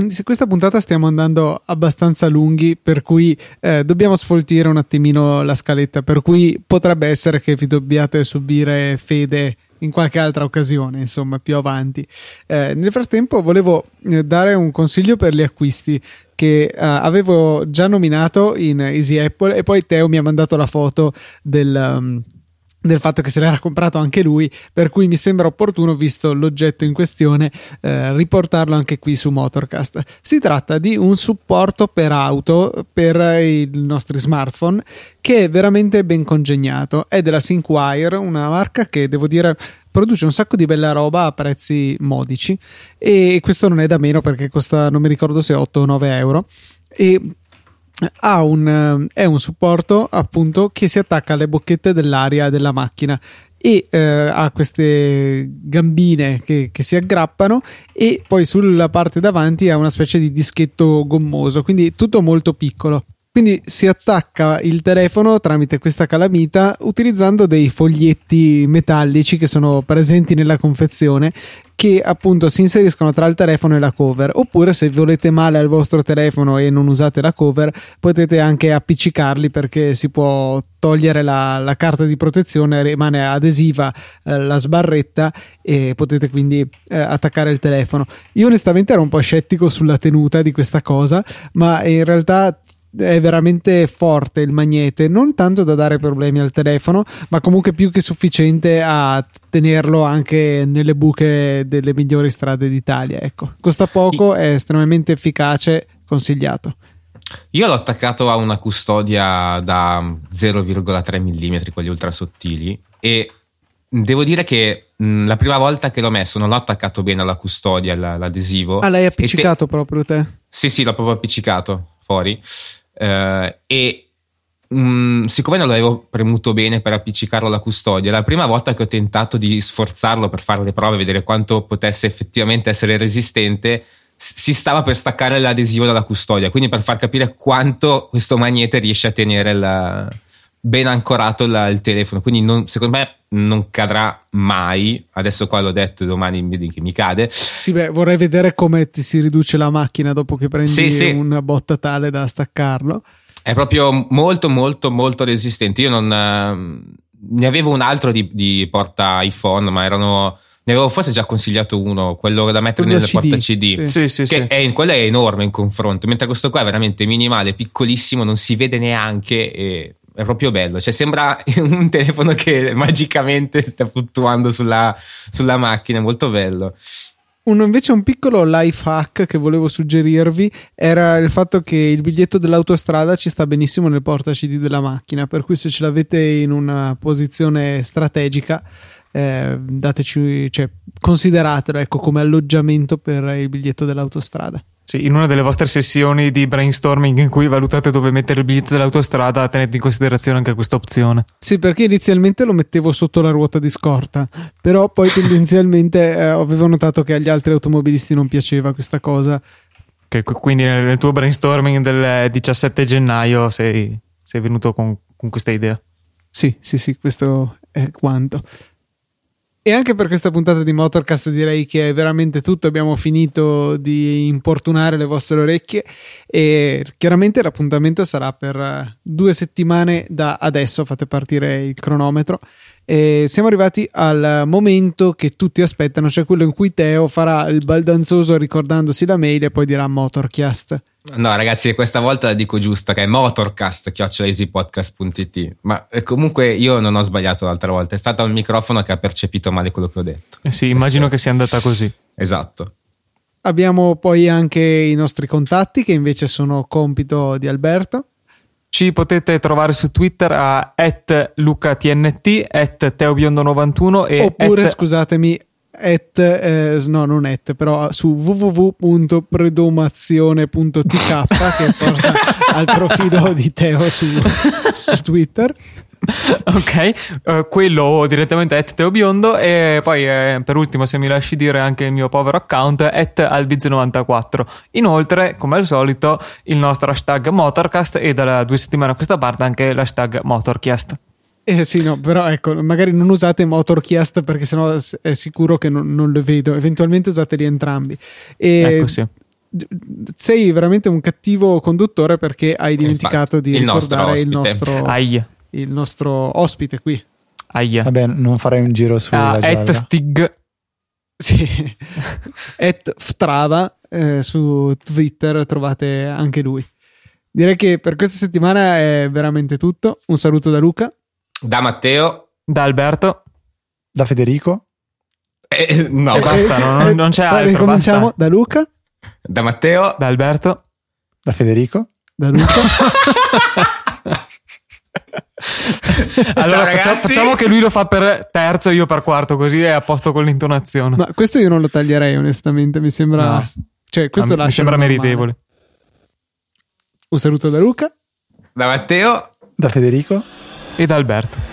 se questa puntata stiamo andando abbastanza lunghi, per cui eh, dobbiamo sfoltire un attimino la scaletta, per cui potrebbe essere che vi dobbiate subire fede in qualche altra occasione, insomma, più avanti. Eh, nel frattempo volevo eh, dare un consiglio per gli acquisti che eh, avevo già nominato in Easy Apple e poi Teo mi ha mandato la foto del... Um, del fatto che se l'era comprato anche lui, per cui mi sembra opportuno, visto l'oggetto in questione, eh, riportarlo anche qui su Motorcast. Si tratta di un supporto per auto per i nostri smartphone che è veramente ben congegnato. È della Synkwire, una marca che devo dire produce un sacco di bella roba a prezzi modici e questo non è da meno perché costa, non mi ricordo se 8 o 9 euro. E un, eh, è un supporto appunto che si attacca alle bocchette dell'aria della macchina e eh, ha queste gambine che, che, si aggrappano e poi sulla parte davanti ha una specie di dischetto gommoso quindi tutto molto piccolo quindi si attacca il telefono tramite questa calamita utilizzando dei foglietti metallici che sono presenti nella confezione che appunto si inseriscono tra il telefono e la cover. Oppure se volete male al vostro telefono e non usate la cover potete anche appiccicarli perché si può togliere la, la carta di protezione rimane adesiva eh, la sbarretta e potete quindi eh, attaccare il telefono. Io onestamente ero un po' scettico sulla tenuta di questa cosa ma in realtà è veramente forte il magnete, non tanto da dare problemi al telefono, ma comunque più che sufficiente a tenerlo anche nelle buche delle migliori strade d'Italia. Ecco. Costa poco, è estremamente efficace, consigliato. Io l'ho attaccato a una custodia da 0,3 mm, quelli ultra sottili, e devo dire che mh, la prima volta che l'ho messo non l'ho attaccato bene alla custodia, l- l'adesivo. Ah, l'hai appiccicato proprio te? Sì, sì, l'ho proprio appiccicato fuori. Eh, e mh, siccome non l'avevo premuto bene per appiccicarlo alla custodia, la prima volta che ho tentato di sforzarlo per fare le prove, vedere quanto potesse effettivamente essere resistente, si stava per staccare l'adesivo dalla custodia. Quindi per far capire quanto questo magnete riesce a tenere la- ben ancorato la- il telefono. Quindi non- secondo me non cadrà mai. Adesso qua l'ho detto, domani vedi che mi cade. Sì, beh, vorrei vedere come ti si riduce la macchina dopo che prendi Sì, sì. una botta tale da staccarlo. È proprio molto, molto, molto resistente. Io non. ehm, ne avevo un altro di, di porta iPhone, ma erano. Ne avevo forse già consigliato uno, quello da mettere Quello nelle CD, porta CD. sì. Sì, sì, Che sì. è, quello è enorme in confronto, mentre questo qua è veramente minimale, piccolissimo, non si vede neanche. E è proprio bello. Cioè, sembra un telefono che magicamente sta fluttuando sulla, sulla macchina. È molto bello. Uno invece un piccolo life hack che volevo suggerirvi era il fatto che il biglietto dell'autostrada ci sta benissimo nel porta CD della macchina, per cui se ce l'avete in una posizione strategica eh, dateci, cioè, consideratelo ecco, come alloggiamento per il biglietto dell'autostrada. Sì, in una delle vostre sessioni di brainstorming in cui valutate dove mettere il biglietto dell'autostrada, tenete in considerazione anche questa opzione. Sì, perché inizialmente lo mettevo sotto la ruota di scorta, però poi tendenzialmente eh, avevo notato che agli altri automobilisti non piaceva questa cosa. Qu- quindi nel, nel tuo brainstorming del 17 gennaio sei, sei venuto con, con questa idea. Sì, sì, sì, questo è quanto. E anche per questa puntata di Motorcast direi che è veramente tutto, abbiamo finito di importunare le vostre orecchie e chiaramente l'appuntamento sarà per eh, due settimane da adesso, fate partire il cronometro. E siamo arrivati al momento che tutti aspettano, cioè quello in cui Teo farà il baldanzoso ricordandosi la mail e poi dirà Motorcast. No, ragazzi, questa volta la dico giusta, che è motorcast.easypodcast.it. Ma eh, comunque io non ho sbagliato l'altra volta, è stato il microfono che ha percepito male quello che ho detto. Eh sì, immagino che sia andata così. Esatto. Abbiamo poi anche i nostri contatti che invece sono compito di Alberto. Ci potete trovare su Twitter a lucatnt, at teobiondo91 e Oppure, at- scusatemi, at, eh, no, non at, però su www.predomazione.tk che porta al profilo di Teo su, su Twitter. Ok, eh, quello direttamente at teobiondo e poi eh, per ultimo se mi lasci dire anche il mio povero account at albiz94. Inoltre, come al solito, il nostro hashtag Motorcast e da due settimane a questa parte anche l'hashtag Motorcast. Eh sì, no, però ecco, magari non usate Motorcast perché sennò è sicuro che non, non lo vedo. Eventualmente usateli entrambi. E Ecco sì. sei veramente un cattivo conduttore perché hai dimenticato di il nostro ricordare il ospite. nostro, il nostro ospite qui. aia. Vabbè, non farei un giro sulla Ah, at Stig. Sì, at Ftrava eh, su Twitter trovate anche lui. Direi che per questa settimana è veramente tutto. Un saluto da Luca. Da Matteo. Da Alberto. Da Federico? eh, no, E basta, sì, non- non c'è altro, Ricominciamo basta. da Luca. Da Matteo. Da Alberto. Da Federico? Da Luca. Allora Ciao, faccia- ragazzi. facciamo che lui lo fa per terzo e io per quarto, così è a posto con l'intonazione. Ma questo io non lo taglierei, onestamente. Mi sembra. No. Cioè, questo mi sembra meritevole. Un saluto da Luca. Da Matteo. Da Federico? E da Alberto.